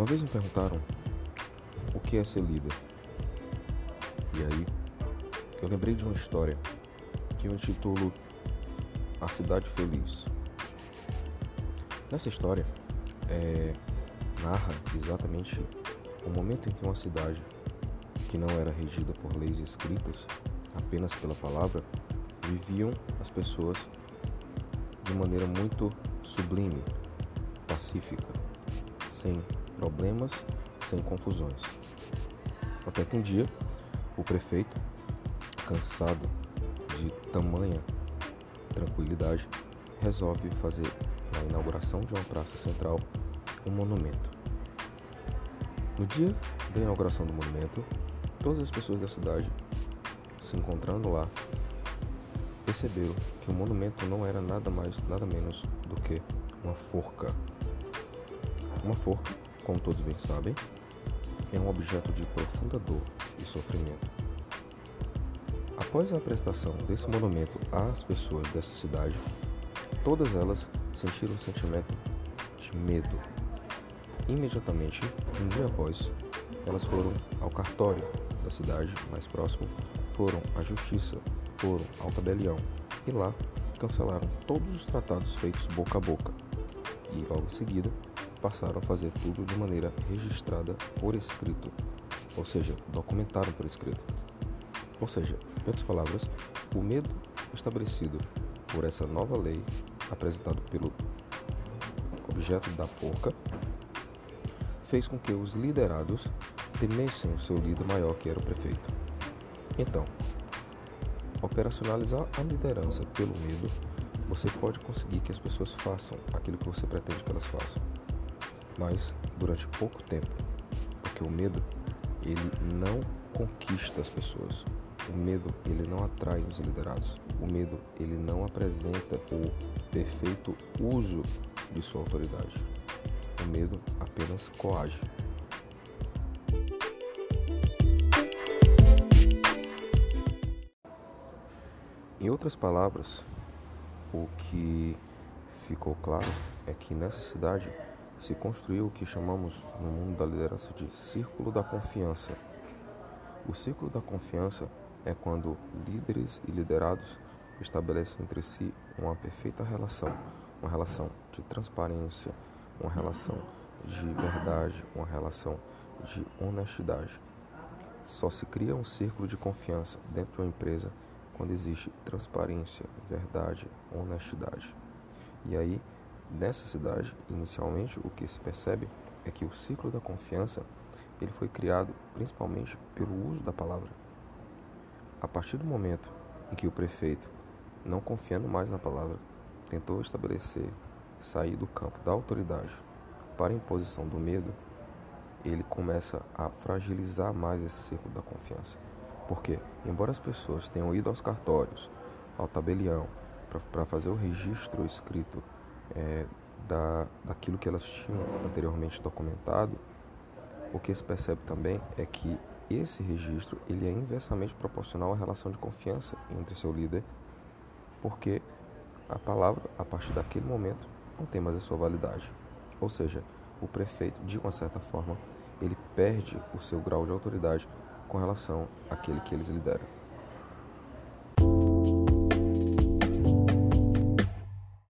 Uma vez me perguntaram o que é ser líder. E aí eu lembrei de uma história que eu intitulo A Cidade Feliz. Nessa história é, narra exatamente o momento em que uma cidade que não era regida por leis escritas, apenas pela palavra, viviam as pessoas de maneira muito sublime, pacífica, sem problemas, sem confusões. Até que um dia o prefeito, cansado de tamanha tranquilidade, resolve fazer na inauguração de uma praça central um monumento. No dia da inauguração do monumento, todas as pessoas da cidade, se encontrando lá, perceberam que o monumento não era nada mais, nada menos do que uma forca. Uma forca, como todos bem sabem, é um objeto de profunda dor e sofrimento. Após a apresentação desse monumento às pessoas dessa cidade, todas elas sentiram um sentimento de medo. Imediatamente, um dia após, elas foram ao cartório da cidade mais próximo, foram à justiça, foram ao tabelião e lá cancelaram todos os tratados feitos boca a boca. E logo em seguida passaram a fazer tudo de maneira registrada por escrito, ou seja, documentaram por escrito. Ou seja, em outras palavras, o medo estabelecido por essa nova lei, apresentado pelo objeto da forca, fez com que os liderados temessem o seu líder maior, que era o prefeito. Então, operacionalizar a liderança pelo medo, você pode conseguir que as pessoas façam aquilo que você pretende que elas façam, mas durante pouco tempo, porque o medo ele não conquista as pessoas. O medo ele não atrai os liderados. O medo ele não apresenta o perfeito uso de sua autoridade. O medo apenas coage. Em outras palavras, o que ficou claro é que nessa cidade se construiu o que chamamos no mundo da liderança de círculo da confiança. O círculo da confiança é quando líderes e liderados estabelecem entre si uma perfeita relação, uma relação de transparência, uma relação de verdade, uma relação de honestidade. Só se cria um círculo de confiança dentro de uma empresa quando existe transparência, verdade, honestidade. E aí, nessa cidade, inicialmente, o que se percebe é que o ciclo da confiança ele foi criado principalmente pelo uso da palavra. A partir do momento em que o prefeito, não confiando mais na palavra, tentou estabelecer, sair do campo da autoridade para a imposição do medo, ele começa a fragilizar mais esse círculo da confiança. Porque, embora as pessoas tenham ido aos cartórios, ao tabelião, para fazer o registro escrito é, da, daquilo que elas tinham anteriormente documentado, o que se percebe também é que esse registro ele é inversamente proporcional à relação de confiança entre seu líder, porque a palavra, a partir daquele momento, não tem mais a sua validade. Ou seja, o prefeito, de uma certa forma, ele perde o seu grau de autoridade com relação àquele que eles lideram.